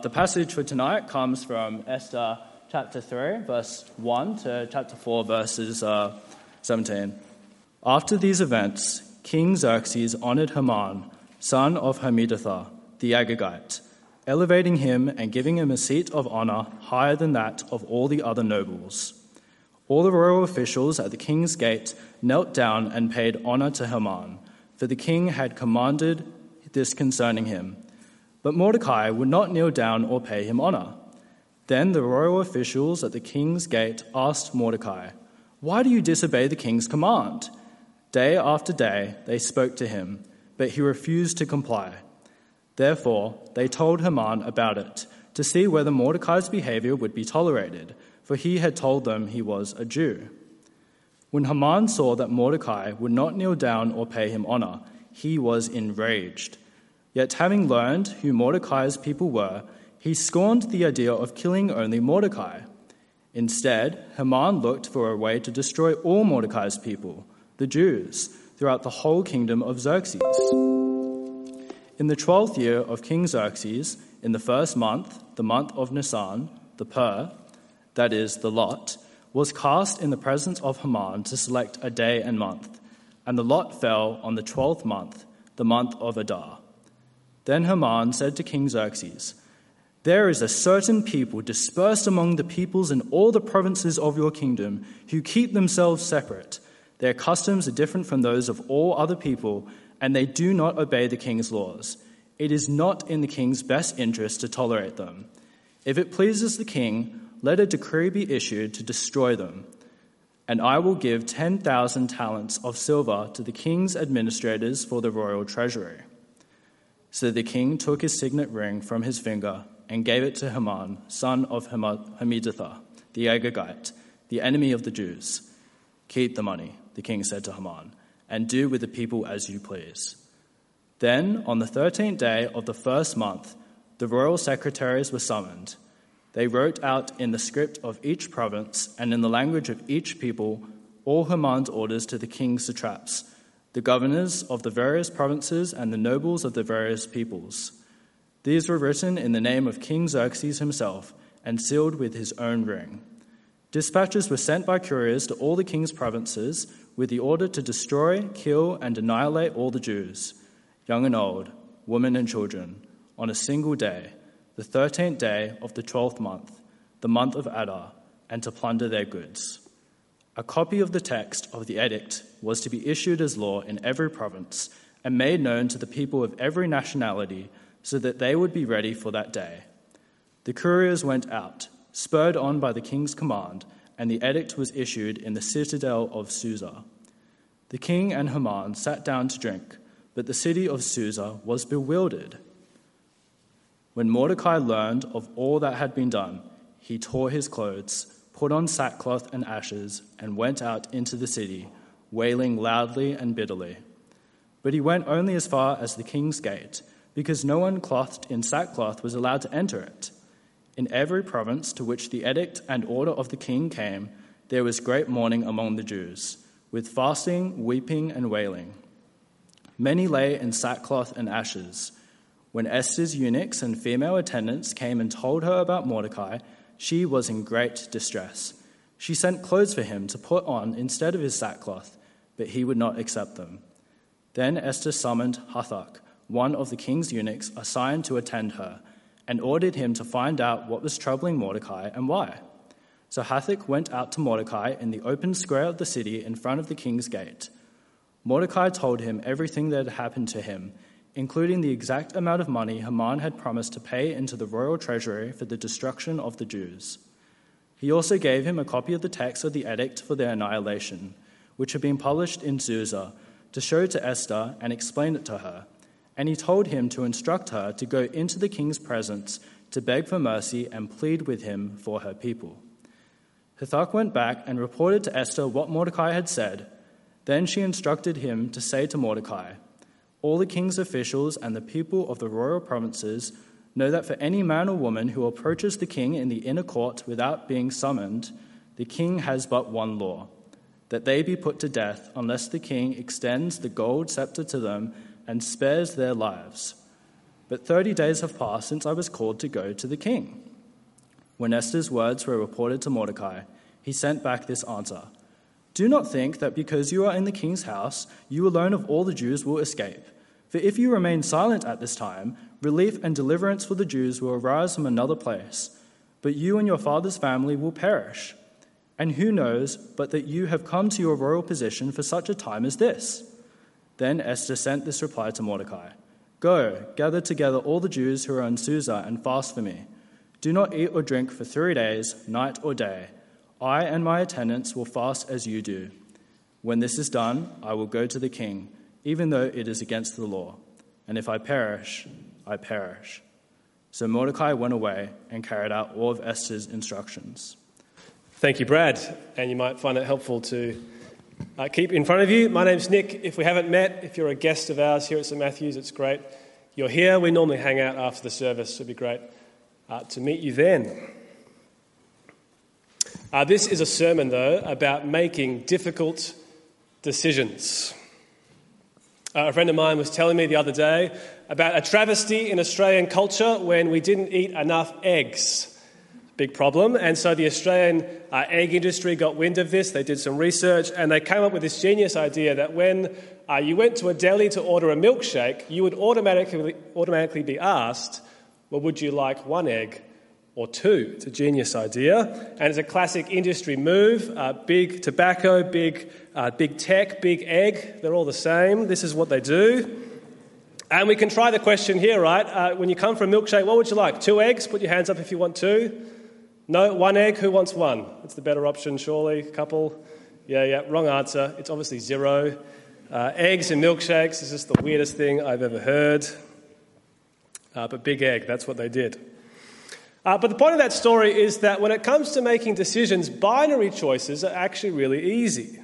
The passage for tonight comes from Esther chapter 3, verse 1 to chapter 4, verses uh, 17. After these events, King Xerxes honored Haman, son of Hammedatha, the Agagite, elevating him and giving him a seat of honor higher than that of all the other nobles. All the royal officials at the king's gate knelt down and paid honor to Haman, for the king had commanded this concerning him. But Mordecai would not kneel down or pay him honor. Then the royal officials at the king's gate asked Mordecai, Why do you disobey the king's command? Day after day they spoke to him, but he refused to comply. Therefore they told Haman about it, to see whether Mordecai's behavior would be tolerated, for he had told them he was a Jew. When Haman saw that Mordecai would not kneel down or pay him honor, he was enraged. Yet, having learned who Mordecai's people were, he scorned the idea of killing only Mordecai. Instead, Haman looked for a way to destroy all Mordecai's people, the Jews, throughout the whole kingdom of Xerxes. In the twelfth year of King Xerxes, in the first month, the month of Nisan, the pur, that is, the lot, was cast in the presence of Haman to select a day and month, and the lot fell on the twelfth month, the month of Adar. Then Haman said to King Xerxes, There is a certain people dispersed among the peoples in all the provinces of your kingdom who keep themselves separate. Their customs are different from those of all other people, and they do not obey the king's laws. It is not in the king's best interest to tolerate them. If it pleases the king, let a decree be issued to destroy them. And I will give 10,000 talents of silver to the king's administrators for the royal treasury. So the king took his signet ring from his finger and gave it to Haman, son of Hammedatha, the Agagite, the enemy of the Jews. Keep the money, the king said to Haman, and do with the people as you please. Then, on the thirteenth day of the first month, the royal secretaries were summoned. They wrote out in the script of each province and in the language of each people all Haman's orders to the king's satraps the governors of the various provinces, and the nobles of the various peoples. These were written in the name of King Xerxes himself and sealed with his own ring. Dispatches were sent by couriers to all the king's provinces with the order to destroy, kill, and annihilate all the Jews, young and old, women and children, on a single day, the thirteenth day of the twelfth month, the month of Adar, and to plunder their goods. A copy of the text of the edict was to be issued as law in every province and made known to the people of every nationality so that they would be ready for that day. The couriers went out, spurred on by the king's command, and the edict was issued in the citadel of Susa. The king and Haman sat down to drink, but the city of Susa was bewildered. When Mordecai learned of all that had been done, he tore his clothes put on sackcloth and ashes, and went out into the city, wailing loudly and bitterly. But he went only as far as the king's gate, because no one clothed in sackcloth was allowed to enter it. In every province to which the edict and order of the king came, there was great mourning among the Jews, with fasting, weeping, and wailing. Many lay in sackcloth and ashes. When Esther's eunuchs and female attendants came and told her about Mordecai, she was in great distress. She sent clothes for him to put on instead of his sackcloth, but he would not accept them. Then Esther summoned Hathach, one of the king's eunuchs assigned to attend her, and ordered him to find out what was troubling Mordecai and why. So Hathach went out to Mordecai in the open square of the city in front of the king's gate. Mordecai told him everything that had happened to him including the exact amount of money Haman had promised to pay into the royal treasury for the destruction of the Jews. He also gave him a copy of the text of the edict for their annihilation, which had been published in Susa, to show to Esther and explain it to her. And he told him to instruct her to go into the king's presence to beg for mercy and plead with him for her people. Hathach went back and reported to Esther what Mordecai had said. Then she instructed him to say to Mordecai, all the king's officials and the people of the royal provinces know that for any man or woman who approaches the king in the inner court without being summoned, the king has but one law that they be put to death unless the king extends the gold scepter to them and spares their lives. but 30 days have passed since I was called to go to the king. When Esther's words were reported to Mordecai, he sent back this answer Do not think that because you are in the king's house, you alone of all the Jews will escape. For if you remain silent at this time, relief and deliverance for the Jews will arise from another place, but you and your father's family will perish. And who knows but that you have come to your royal position for such a time as this? Then Esther sent this reply to Mordecai Go, gather together all the Jews who are in Susa and fast for me. Do not eat or drink for three days, night or day. I and my attendants will fast as you do. When this is done, I will go to the king, even though it is against the law. And if I perish, I perish. So Mordecai went away and carried out all of Esther's instructions. Thank you, Brad. And you might find it helpful to uh, keep in front of you. My name's Nick. If we haven't met, if you're a guest of ours here at St Matthew's, it's great. You're here. We normally hang out after the service, it'd be great uh, to meet you then. Uh, this is a sermon, though, about making difficult decisions. Uh, a friend of mine was telling me the other day about a travesty in Australian culture when we didn't eat enough eggs. Big problem. And so the Australian uh, egg industry got wind of this. They did some research and they came up with this genius idea that when uh, you went to a deli to order a milkshake, you would automatically, automatically be asked, well, would you like one egg or two? It's a genius idea. And it's a classic industry move. Uh, big tobacco, big, uh, big tech, big egg. They're all the same. This is what they do. And we can try the question here, right? Uh, when you come for a milkshake, what would you like? Two eggs? Put your hands up if you want two. No, one egg. Who wants one? It's the better option, surely. Couple. Yeah, yeah. Wrong answer. It's obviously zero. Uh, eggs and milkshakes this is just the weirdest thing I've ever heard. Uh, but big egg, that's what they did. Uh, but the point of that story is that when it comes to making decisions, binary choices are actually really easy.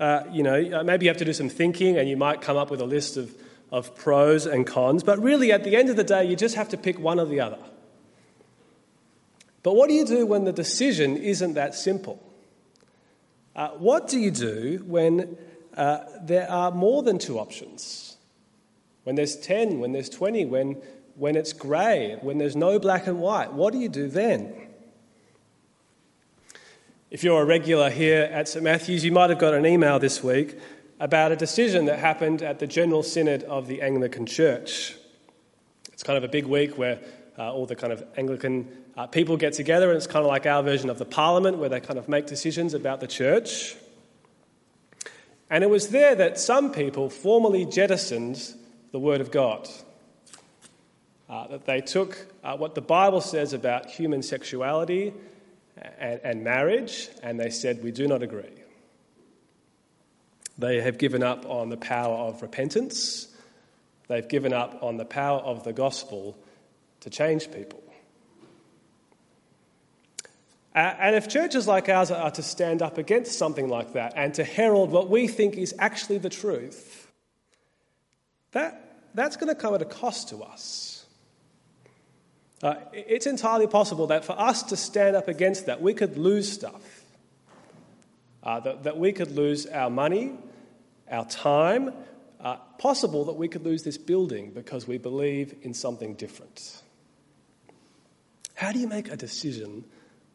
Uh, you know, uh, maybe you have to do some thinking and you might come up with a list of, of pros and cons, but really at the end of the day, you just have to pick one or the other. But what do you do when the decision isn't that simple? Uh, what do you do when uh, there are more than two options? When there's 10, when there's 20, when, when it's grey, when there's no black and white? What do you do then? If you're a regular here at St Matthew's, you might have got an email this week about a decision that happened at the General Synod of the Anglican Church. It's kind of a big week where uh, all the kind of Anglican uh, people get together, and it's kind of like our version of the parliament where they kind of make decisions about the church. And it was there that some people formally jettisoned the Word of God. Uh, that they took uh, what the Bible says about human sexuality and, and marriage, and they said, We do not agree. They have given up on the power of repentance. They've given up on the power of the gospel to change people. and if churches like ours are to stand up against something like that and to herald what we think is actually the truth, that, that's going to come at a cost to us. Uh, it's entirely possible that for us to stand up against that, we could lose stuff. Uh, that, that we could lose our money, our time, uh, possible that we could lose this building because we believe in something different. How do you make a decision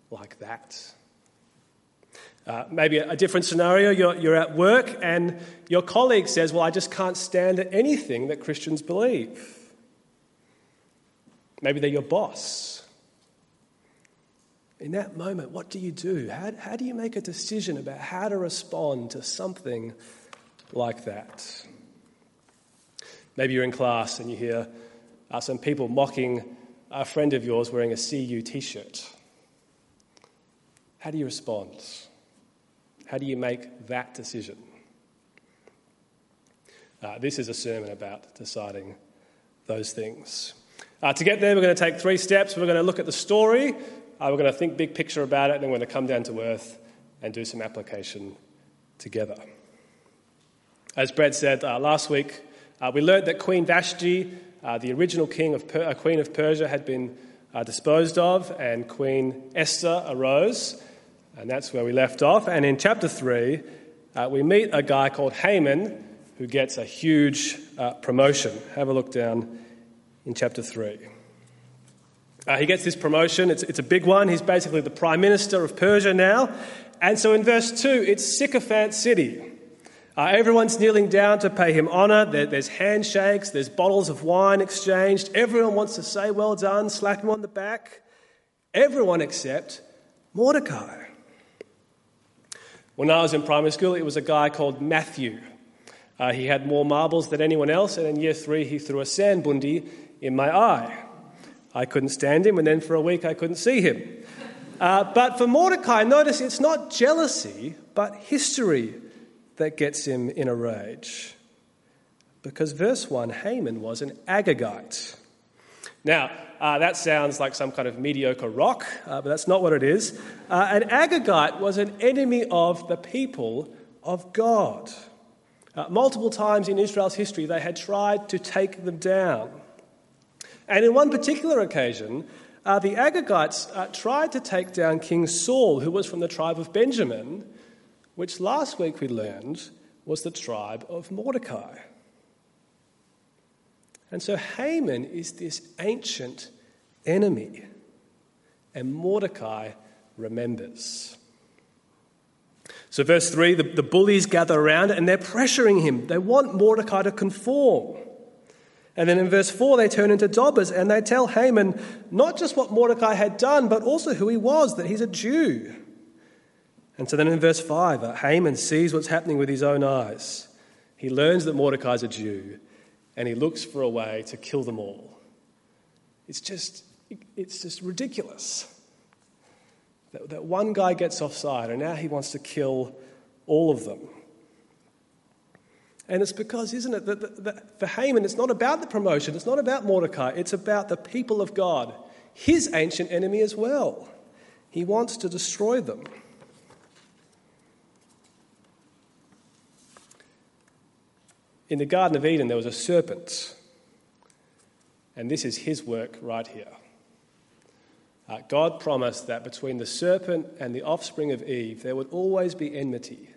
like that? Uh, maybe a, different scenario you're, you're at work and your colleague says, Well, I just can't stand anything that Christians believe. Maybe they're your boss. In that moment, what do you do? How, how do you make a decision about how to respond to something like that? Maybe you're in class and you hear uh, some people mocking a friend of yours wearing a CU t shirt. How do you respond? How do you make that decision? Uh, this is a sermon about deciding those things. Uh, to get there, we're going to take three steps. We're going to look at the story, uh, we're going to think big picture about it, and then we're going to come down to earth and do some application together. As Brad said uh, last week, uh, we learned that Queen Vashti uh, the original king of per- uh, queen of Persia had been disposed of, and Queen Esther arose, and that's where we left off. And in chapter 3, uh, we meet a guy called Haman who gets a huge promotion. Have a look down in chapter 3. Uh, he gets this promotion, it's, it's a big one. He's basically the prime minister of Persia now. And so in verse 2, it's sycophant city. Uh, everyone's kneeling down to pay him honour. There, there's handshakes, there's bottles of wine exchanged. Everyone wants to say, Well done, slap him on the back. Everyone except Mordecai. When I was in primary school, it was a guy called Matthew. Uh, he had more marbles than anyone else, and in year three, he threw a sand bundi in my eye. I couldn't stand him, and then for a week, I couldn't see him. Uh, but for Mordecai, notice it's not jealousy, but history that gets him in a rage. Because verse 1 Haman was an Agagite. Now, uh, that sounds like some kind of mediocre rock, uh, but that's not what it is. Uh, an Agagite was an enemy of the people of God. Uh, multiple times in Israel's history, they had tried to take them down. And in one particular occasion, uh, the Agagites uh, tried to take down King Saul, who was from the tribe of Benjamin, which last week we learned was the tribe of Mordecai. And so Haman is this ancient enemy, and Mordecai remembers. So, verse 3 the, the bullies gather around and they're pressuring him. They want Mordecai to conform. And then in verse 4, they turn into dobbers and they tell Haman not just what Mordecai had done, but also who he was, that he's a Jew. And so then in verse 5, uh, Haman sees what's happening with his own eyes. He learns that Mordecai's a Jew and he looks for a way to kill them all. It's just, it's just ridiculous. That, that one guy gets offside and now he wants to kill all of them. And it's because, isn't it, that, that for Haman, it's not about the promotion, it's not about Mordecai, it's about the people of God, his ancient enemy as well. He wants to destroy them. In the Garden of Eden, there was a serpent. And this is his work right here. Uh, God promised that between the serpent and the offspring of Eve, there would always be enmity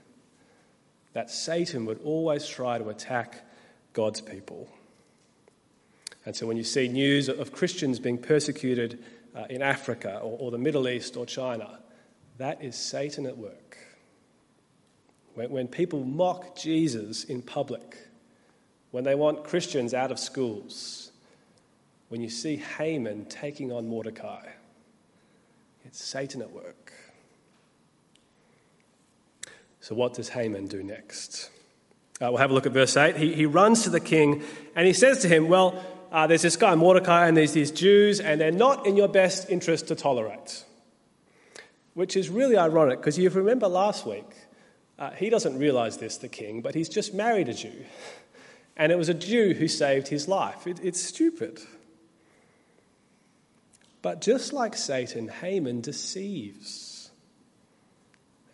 that Satan would always try to attack God's people. And so when you see news of Christians being persecuted uh, in Africa or, or, the Middle East or China, that is Satan at work. When, when people mock Jesus in public, when they want Christians out of schools, when you see Haman taking on Mordecai, it's Satan at work. So, what does Haman do next? Uh, we'll have a look at verse 8. He, he runs to the king and he says to him, Well, uh, there's this guy Mordecai and there's these Jews, and they're not in your best interest to tolerate. Which is really ironic because you remember last week, uh, he doesn't realize this, the king, but he's just married a Jew. And it was a Jew who saved his life. It, it's stupid. But just like Satan, Haman deceives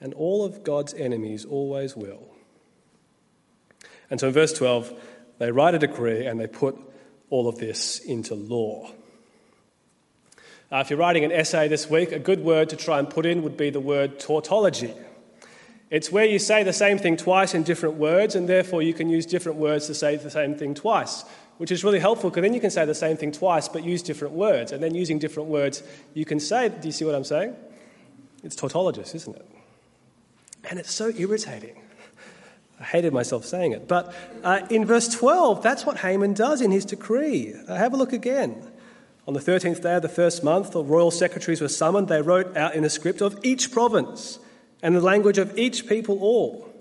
and all of God's enemies always will. And so in verse 12, they write a decree and they put all of this into law. Uh, if you're writing an essay this week, a good word to try and put in would be the word tautology. It's where you say the same thing twice in different words, and therefore you can use different words to say the same thing twice, which is really helpful because then you can say the same thing twice but use different words. And then using different words, you can say, do you see what I'm saying? It's tautologist, isn't it? And it's so irritating. I hated myself saying it. But uh, in verse 12, that's what Haman does in his decree. Uh, have a look again. On the 13th day of the first month, the royal secretaries were summoned. They wrote out in a script of each province and the language of each people all.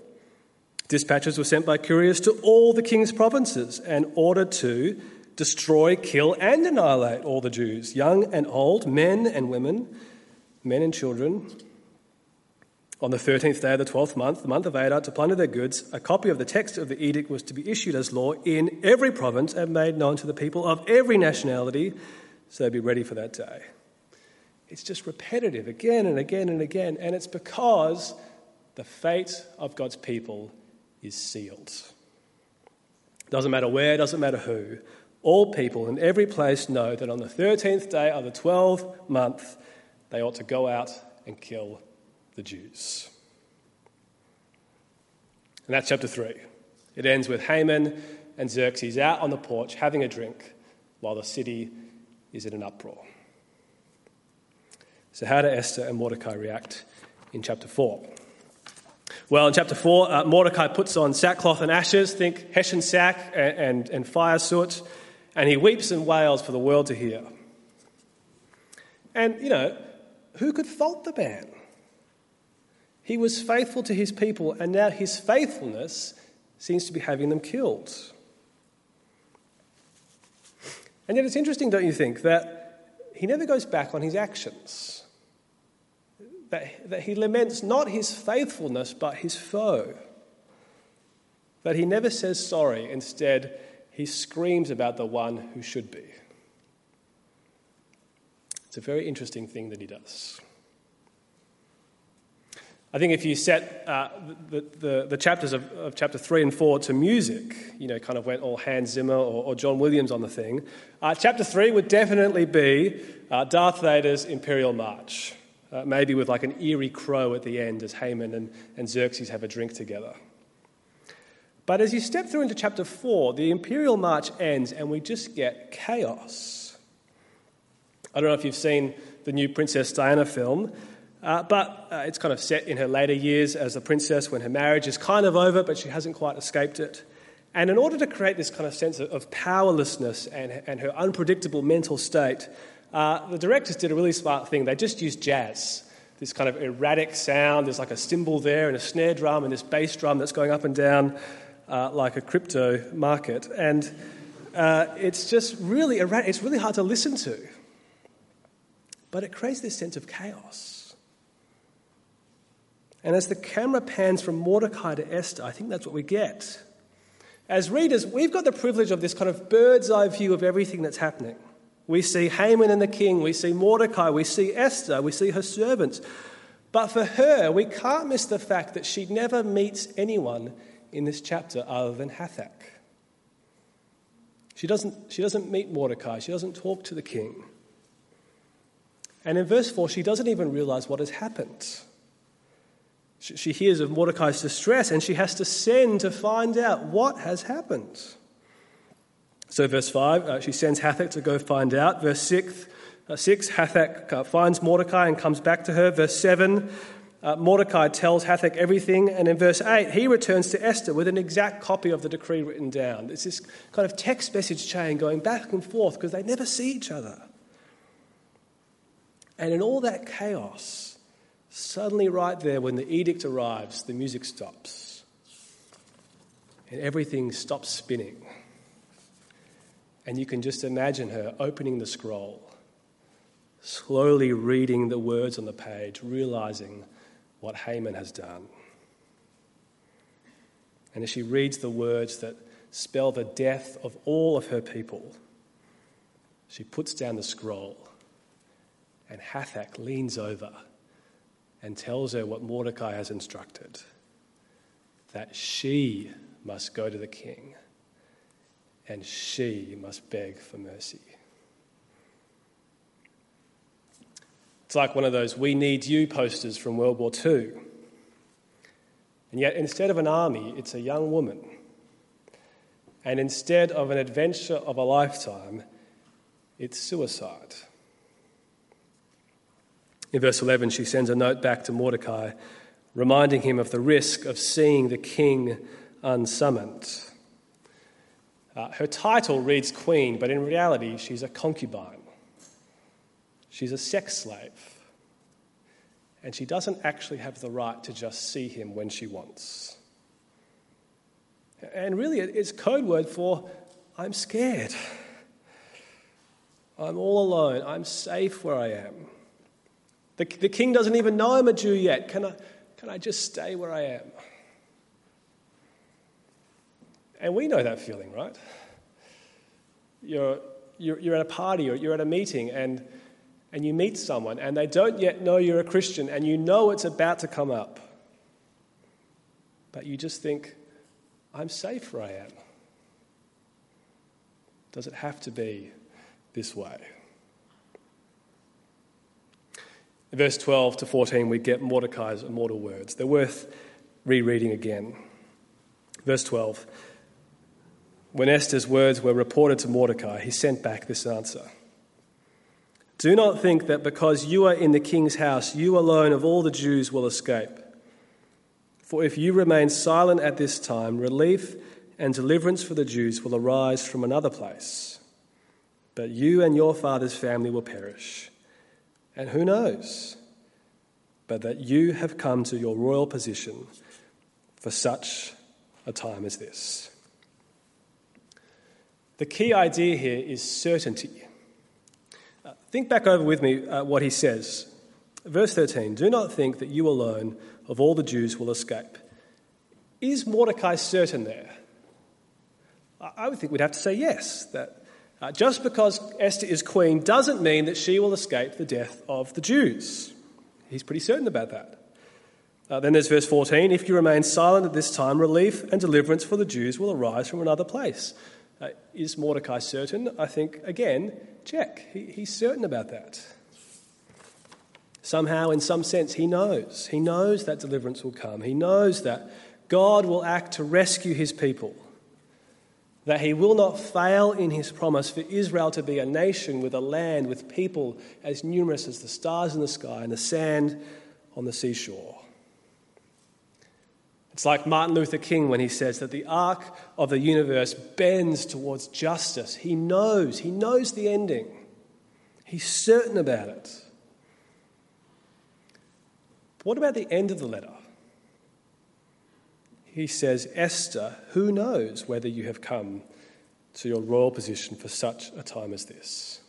Dispatches were sent by couriers to all the king's provinces and ordered to destroy, kill, and annihilate all the Jews, young and old, men and women, men and children on the 13th day of the 12th month, the month of Adar, to plunder their goods, a copy of the text of the edict was to be issued as law in every province and made known to the people of every nationality, so they'd be ready for that day. It's just repetitive again and again and again, and it's because the fate of God's people is sealed. Doesn't matter where, doesn't matter who. All people in every place know that on the 13th day of the 12th month, they ought to go out and kill the Jews. And that's chapter 3. It ends with Haman and Xerxes out on the porch having a drink while the city is in an uproar. So, how do Esther and Mordecai react in chapter 4? Well, in chapter 4, uh, Mordecai puts on sackcloth and ashes, think Hessian sack and, and, and fire soot, and he weeps and wails for the world to hear. And, you know, who could fault the man? He was faithful to his people, and now his faithfulness seems to be having them killed. And yet it's interesting, don't you think, that he never goes back on his actions. That, that he laments not his faithfulness, but his foe. That he never says sorry. Instead, he screams about the one who should be. It's a very interesting thing that he does. I think if you set uh, the, the, the, chapters of, of, chapter 3 and 4 to music, you know, kind of went all Hans Zimmer or, or John Williams on the thing, uh, chapter 3 would definitely be uh, Darth Vader's Imperial March, uh, maybe with like an eerie crow at the end as Haman and, and Xerxes have a drink together. But as you step through into chapter 4, the Imperial March ends and we just get chaos. I don't know if you've seen the new Princess Diana film. Uh, but uh, it's kind of set in her later years as a princess when her marriage is kind of over, but she hasn't quite escaped it. And in order to create this kind of sense of powerlessness and, and her unpredictable mental state, uh, the directors did a really smart thing. They just used jazz, this kind of erratic sound. There's like a cymbal there and a snare drum and this bass drum that's going up and down uh, like a crypto market. And uh, it's just really erratic. It's really hard to listen to. But it creates this sense of chaos. And as the camera pans from Mordecai to Esther, I think that's what we get. As readers, we've got the privilege of this kind of bird's eye view of everything that's happening. We see Haman and the king, we see Mordecai, we see Esther, we see her servants. But for her, we can't miss the fact that she never meets anyone in this chapter other than Hathach. She doesn't, she doesn't meet Mordecai, she doesn't talk to the king. And in verse 4, she doesn't even realize what has happened. She hears of Mordecai's distress and she has to send to find out what has happened. So, verse 5, uh, she sends Hathach to go find out. Verse 6, uh, 6 Hathach uh, finds Mordecai and comes back to her. Verse 7, uh, Mordecai tells Hathach everything. And in verse 8, he returns to Esther with an exact copy of the decree written down. It's this kind of text message chain going back and forth because they never see each other. And in all that chaos, Suddenly, right there, when the edict arrives, the music stops and everything stops spinning. And you can just imagine her opening the scroll, slowly reading the words on the page, realizing what Haman has done. And as she reads the words that spell the death of all of her people, she puts down the scroll, and Hathach leans over and tells her what Mordecai has instructed that she must go to the king and she must beg for mercy. It's like one of those We Need You posters from World War II. And yet, instead of an army, it's a young woman. And instead of an adventure of a lifetime, it's suicide. In verse 11, she sends a note back to Mordecai, reminding him of the risk of seeing the king unsummoned. Uh, her title reads queen, but in reality, she's a concubine. She's a sex slave. And she doesn't actually have the right to just see him when she wants. And really, it's code word for I'm scared. I'm all alone. I'm safe where I am. The, the king doesn't even know I'm a Jew yet. Can I, can I just stay where I am? And we know that feeling, right? You're, you're, you're at a party or you're at a meeting and, and you meet someone and they don't yet know you're a Christian and you know it's about to come up. But you just think, I'm safe where I am. Does it have to be this way? Verse 12 to 14, we get Mordecai's immortal words. They're worth rereading again. Verse 12 when Esther's words were reported to Mordecai, he sent back this answer Do not think that because you are in the king's house, you alone of all the Jews will escape. For if you remain silent at this time, relief and deliverance for the Jews will arise from another place. But you and your father's family will perish. And who knows? But that you have come to your royal position for such a time as this. The key idea here is certainty. Uh, think back over with me uh, what he says. Verse 13 Do not think that you alone of all the Jews will escape. Is Mordecai certain there? I would think we'd have to say yes, that uh, just because Esther is queen doesn't mean that she will escape the death of the Jews. He's pretty certain about that. Uh, then there's verse 14 If you remain silent at this time, relief and deliverance for the Jews will arise from another place. Uh, is Mordecai certain? I think, again, check. He, he's certain about that. Somehow, in some sense, he knows. He knows that deliverance will come. He knows that God will act to rescue his people. That he will not fail in his promise for Israel to be a nation with a land with people as numerous as the stars in the sky and the sand on the seashore. It's like Martin Luther King when he says that the arc of the universe bends towards justice. He knows, he knows the ending, he's certain about it. What about the end of the letter? He says, Esther, who knows whether you have come to your royal position for such a time as this?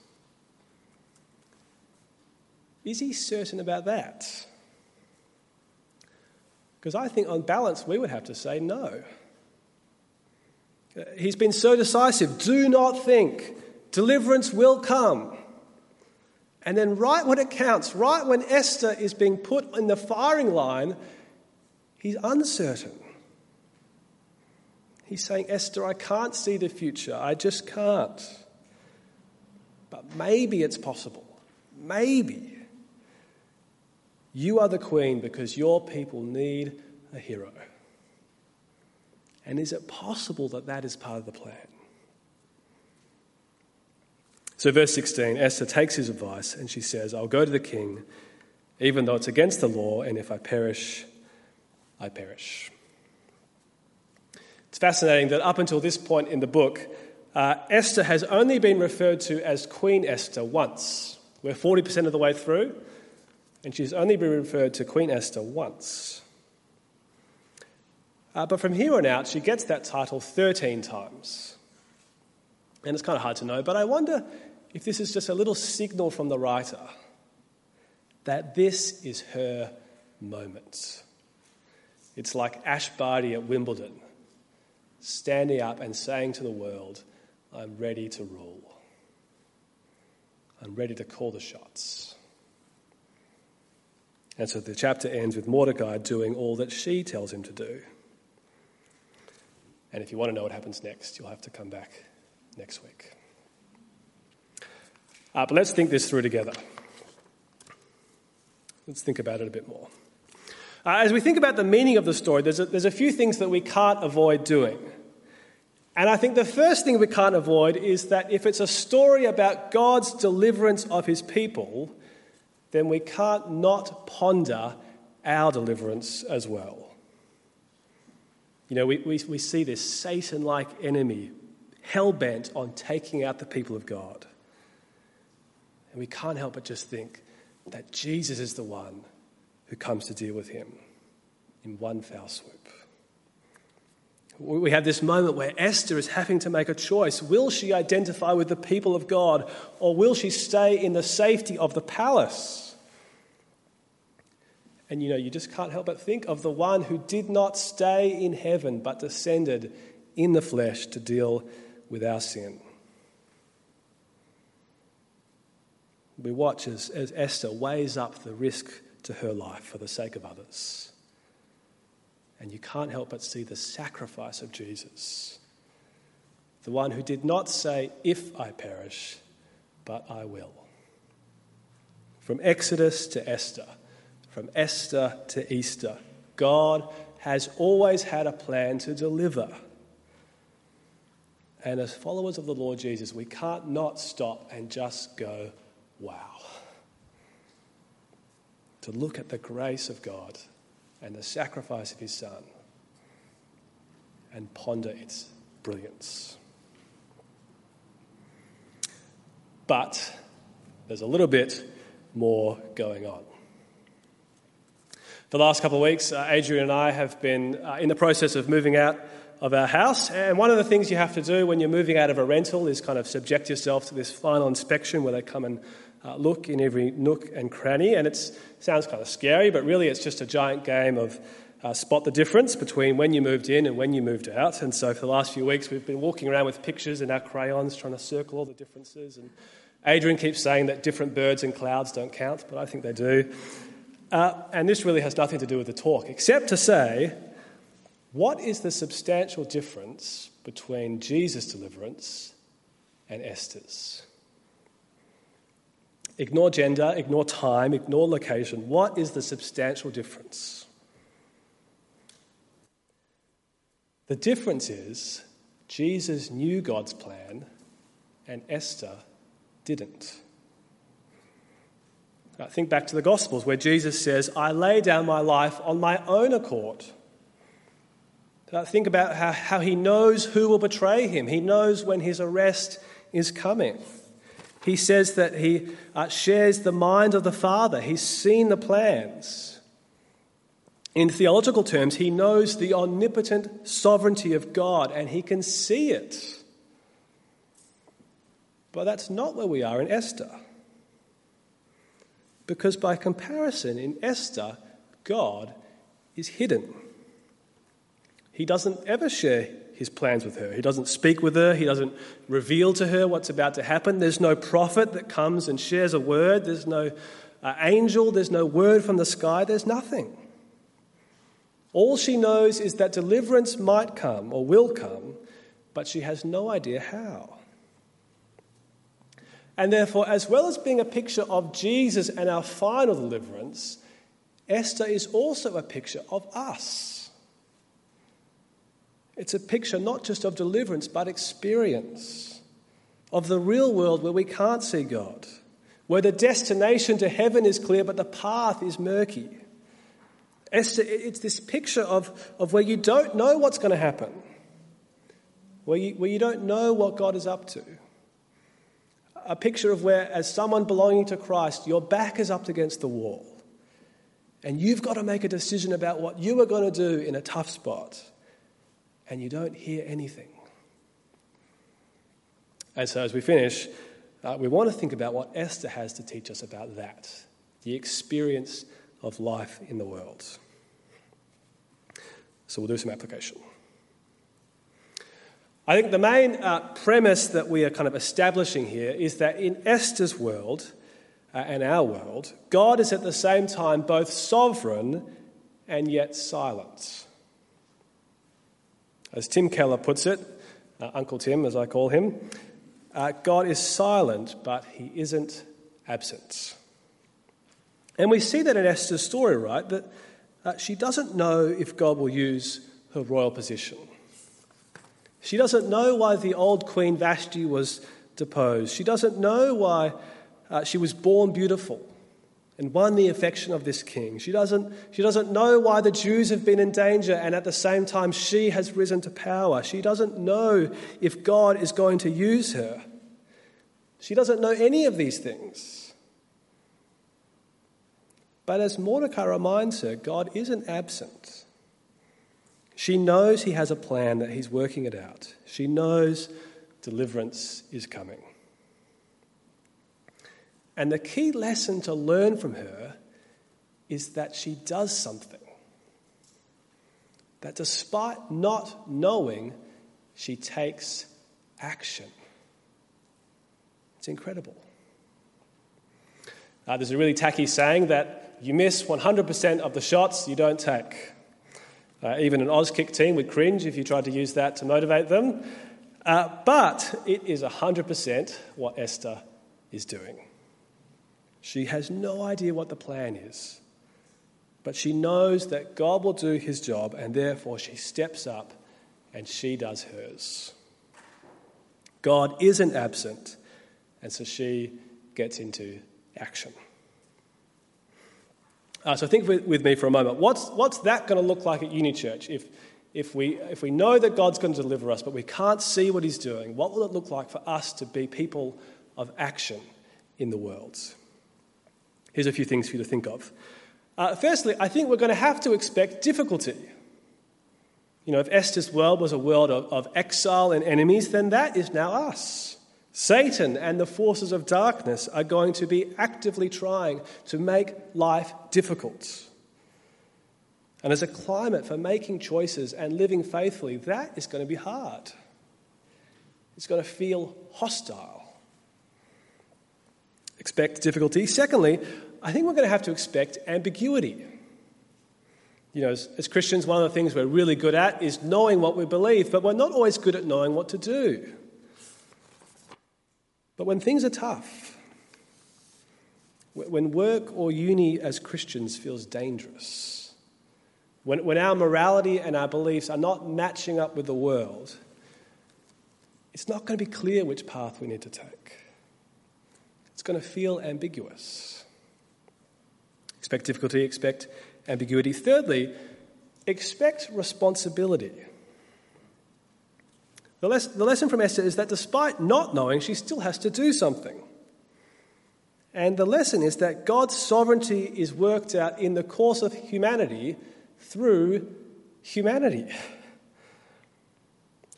Is he certain about that? Because I think, on balance, we would have to say no. He's been so decisive. Do not think deliverance will come. And then, right when it counts, right when Esther is being put in the firing line, he's uncertain. He's saying, Esther, I can't see the future. I just can't. But maybe it's possible. Maybe. You are the queen because your people need a hero. And is it possible that that is part of the plan? So, verse 16 Esther takes his advice and she says, I'll go to the king, even though it's against the law, and if I perish, I perish. It's fascinating that up until this point in the book, uh, Esther has only been referred to as Queen Esther once. We're 40% of the way through, and she's only been referred to Queen Esther once. Uh, but from here on out, she gets that title 13 times. And it's kind of hard to know, but I wonder if this is just a little signal from the writer that this is her moment. It's like Ash Barty at Wimbledon, standing up and saying to the world, I'm ready to rule. I'm ready to call the shots. And so the chapter ends with Mordecai doing all that she tells him to do. And if you want to know what happens next, you'll have to come back next week. Uh, but let's think this through together. Let's think about it a bit more. Uh, as we think about the meaning of the story, there's a, there's a few things that we can't avoid doing. And I think the first thing we can't avoid is that if it's a story about God's deliverance of his people, then we can't not ponder our deliverance as well. You know, we, we, we see this Satan like enemy hell bent on taking out the people of God. And we can't help but just think that Jesus is the one who comes to deal with him in one foul swoop. We have this moment where Esther is having to make a choice. Will she identify with the people of God or will she stay in the safety of the palace? And you know, you just can't help but think of the one who did not stay in heaven but descended in the flesh to deal with our sin. We watch as, as Esther weighs up the risk to her life for the sake of others. And you can't help but see the sacrifice of Jesus. The one who did not say, If I perish, but I will. From Exodus to Esther, from Esther to Easter, God has always had a plan to deliver. And as followers of the Lord Jesus, we can't not stop and just go, wow. To look at the grace of God and the sacrifice of his Son and ponder its brilliance. But there's a little bit more going on. For the last couple of weeks, uh, Adrian and I have been uh, in the process of moving out of our house. And one of the things you have to do when you're moving out of a rental is kind of subject yourself to this final inspection where they come and uh, look in every nook and cranny. And it sounds kind of scary, but really it's just a giant game of uh, spot the difference between when you moved in and when you moved out. And so for the last few weeks, we've been walking around with pictures and our crayons trying to circle all the differences. And Adrian keeps saying that different birds and clouds don't count, but I think they do. Uh, and this really has nothing to do with the talk, except to say what is the substantial difference between Jesus' deliverance and Esther's? Ignore gender, ignore time, ignore location. What is the substantial difference? The difference is Jesus knew God's plan and Esther didn't. Now, think back to the Gospels where Jesus says, I lay down my life on my own accord. Uh, think about how, how he knows who will betray him. He knows when his arrest is coming. He says that he uh, shares the mind of the Father, he's seen the plans. In theological terms, he knows the omnipotent sovereignty of God and he can see it. But that's not where we are in Esther. Because by comparison, in Esther, God is hidden. He doesn't ever share his plans with her. He doesn't speak with her. He doesn't reveal to her what's about to happen. There's no prophet that comes and shares a word. There's no uh, angel. There's no word from the sky. There's nothing. All she knows is that deliverance might come or will come, but she has no idea how. And therefore, as well as being a picture of Jesus and our final deliverance, Esther is also a picture of us. It's a picture not just of deliverance, but experience of the real world where we can't see God, where the destination to heaven is clear, but the path is murky. Esther, it's this picture of, of where you don't know what's going to happen, where you, where you don't know what God is up to. A picture of where, as someone belonging to Christ, your back is up against the wall, and you've got to make a decision about what you are going to do in a tough spot and you don't hear anything. And so, as we finish, uh, we want to think about what Esther has to teach us about that the experience of life in the world. So, we'll do some application. I think the main uh, premise that we are kind of establishing here is that in Esther's world uh, and our world, God is at the same time both sovereign and yet silent. As Tim Keller puts it, uh, Uncle Tim, as I call him, uh, God is silent, but he isn't absent. And we see that in Esther's story, right? That uh, she doesn't know if God will use her royal position. She doesn't know why the old Queen Vashti was deposed. She doesn't know why uh, she was born beautiful and won the affection of this king. She doesn't, she doesn't know why the Jews have been in danger and at the same time she has risen to power. She doesn't know if God is going to use her. She doesn't know any of these things. But as Mordecai reminds her, God isn't absent. She knows he has a plan, that he's working it out. She knows deliverance is coming. And the key lesson to learn from her is that she does something. That despite not knowing, she takes action. It's incredible. Uh, there's a really tacky saying that you miss 100% of the shots you don't take. Uh, even an Auskick team would cringe if you tried to use that to motivate them. Uh, but it is 100% what Esther is doing. She has no idea what the plan is, but she knows that God will do his job, and therefore she steps up and she does hers. God isn't absent, and so she gets into action. Uh, so think with, me for a moment. What's, what's that going to look like at Uni Church if, if, we, if we know that God's going to deliver us, but we can't see what He's doing? What will it look like for us to be people of action in the world? Here's a few things for you to think of. Uh, firstly, I think we're going to have to expect difficulty. You know, if Esther's world was a world of, of exile and enemies, then that is now us. Satan and the forces of darkness are going to be actively trying to make life difficult. And as a climate for making choices and living faithfully, that is going to be hard. It's going to feel hostile. Expect difficulty. Secondly, I think we're going to have to expect ambiguity. You know, as, as, Christians, one of the things we're really good at is knowing what we believe, but we're not always good at knowing what to do. But when things are tough, when work or uni as Christians feels dangerous, when, when our morality and our beliefs are not matching up with the world, it's not going to be clear which path we need to take. Going to feel ambiguous. Expect difficulty, expect ambiguity. Thirdly, expect responsibility. The, les- the lesson from Esther is that despite not knowing, she still has to do something. And the lesson is that God's sovereignty is worked out in the course of humanity through humanity.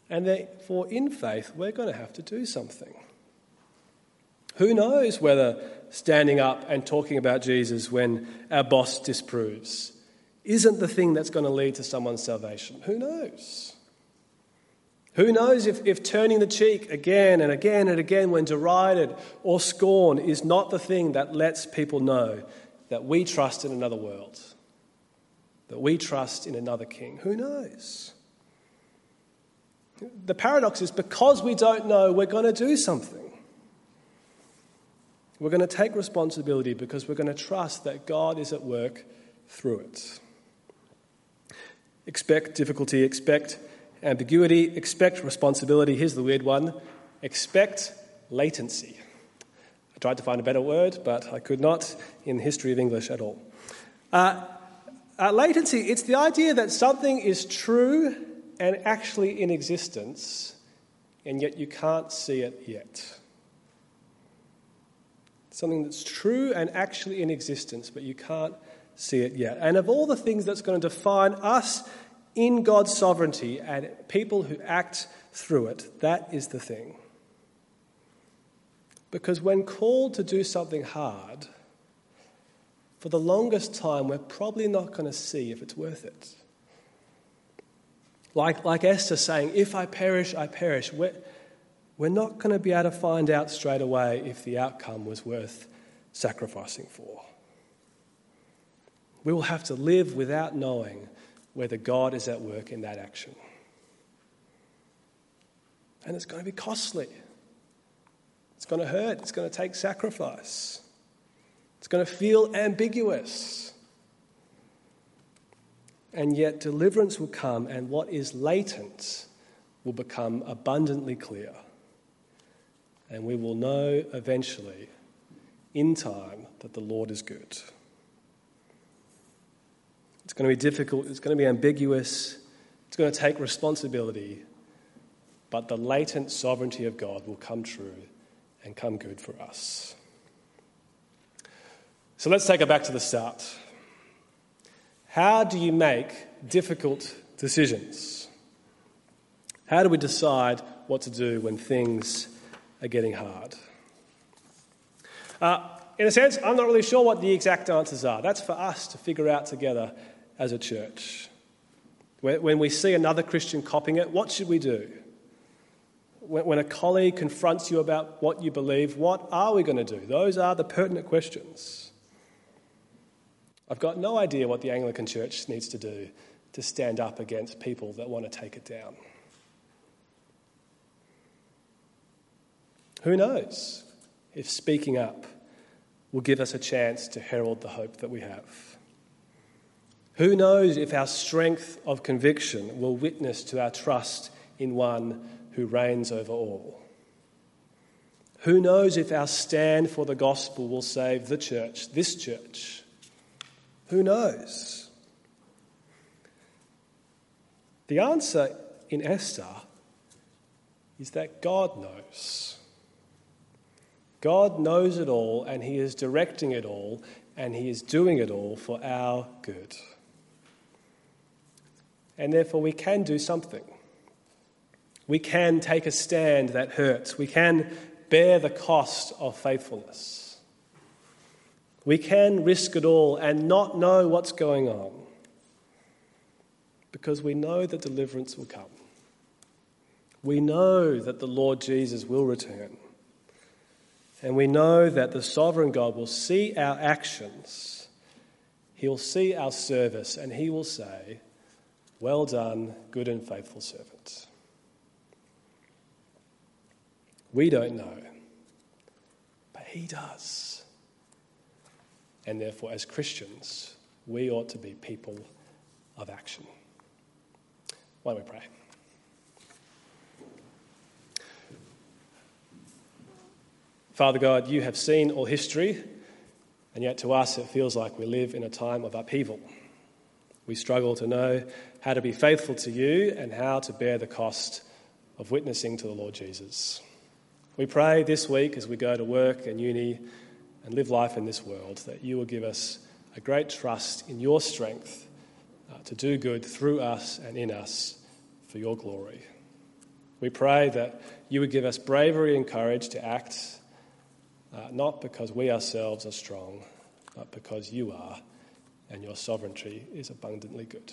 And therefore, in faith, we're going to have to do something. Who knows whether standing up and talking about Jesus when our boss disproves isn't the thing that's going to lead to someone's salvation? Who knows? Who knows if, if turning the cheek again and again and again when derided or scorned is not the thing that lets people know that we trust in another world, that we trust in another king? Who knows? The paradox is because we don't know, we're going to do something. We're going to take responsibility because we're going to trust that God is at work through it. Expect difficulty, expect ambiguity, expect responsibility. Here's the weird one expect latency. I tried to find a better word, but I could not in the history of English at all. Uh, uh, latency, it's the idea that something is true and actually in existence, and yet you can't see it yet. Something that's true and actually in existence, but you can't see it yet. And of all the things that's going to define us in God's sovereignty and people who act through it. That is the thing. Because when called to do something hard, for the longest time, we're probably not going to see if it's worth it. Like, like Esther saying, If I perish, I perish. We're, we're not going to be able to find out straight away if the outcome was worth sacrificing for. We will have to live without knowing whether God is at work in that action. And it's going to be costly. It's going to hurt. It's going to take sacrifice. It's going to feel ambiguous. And yet, deliverance will come, and what is latent will become abundantly clear. And we will know eventually, in time, that the Lord is good. It's going to be difficult, it's going to be ambiguous, it's going to take responsibility, but the latent sovereignty of God will come true and come good for us. So let's take it back to the start. How do you make difficult decisions? How do we decide what to do when things are getting hard? Uh, in a sense, I'm not really sure what the exact answers are. That's for us to figure out together as a church? When we see another Christian copying it, what should we do? When a colleague confronts you about what you believe, what are we going to do? Those are the pertinent questions. I've got no idea what the Anglican Church needs to do to stand up against people that want to take it down. Who knows if speaking up will give us a chance to herald the hope that we have? Who knows if our strength of conviction will witness to our trust in one who reigns over all? Who knows if our stand for the gospel will save the church, this church? Who knows? The answer in Esther is that God knows. God knows it all, and He is directing it all, and He is doing it all for our good. And therefore, we can do something. We can take a stand that hurts. We can bear the cost of faithfulness. We can risk it all and not know what's going on because we know that deliverance will come. We know that the Lord Jesus will return. And we know that the sovereign God will see our actions, He'll see our service, and He will say, Well done, good and faithful servant. We don't know, but He does. And therefore, as Christians, we ought to be people of action. Why don't we pray? Father God, you have seen all history, and yet to us it feels like we live in a time of upheaval. We struggle to know how to be faithful to you and how to bear the cost of witnessing to the Lord Jesus. We pray this week as we go to work and uni and live life in this world that you will give us a great trust in your strength uh, to do good through us and in us for your glory. We pray that you would give us bravery and courage to act, uh, not because we ourselves are strong, but because you are, and your sovereignty is abundantly good.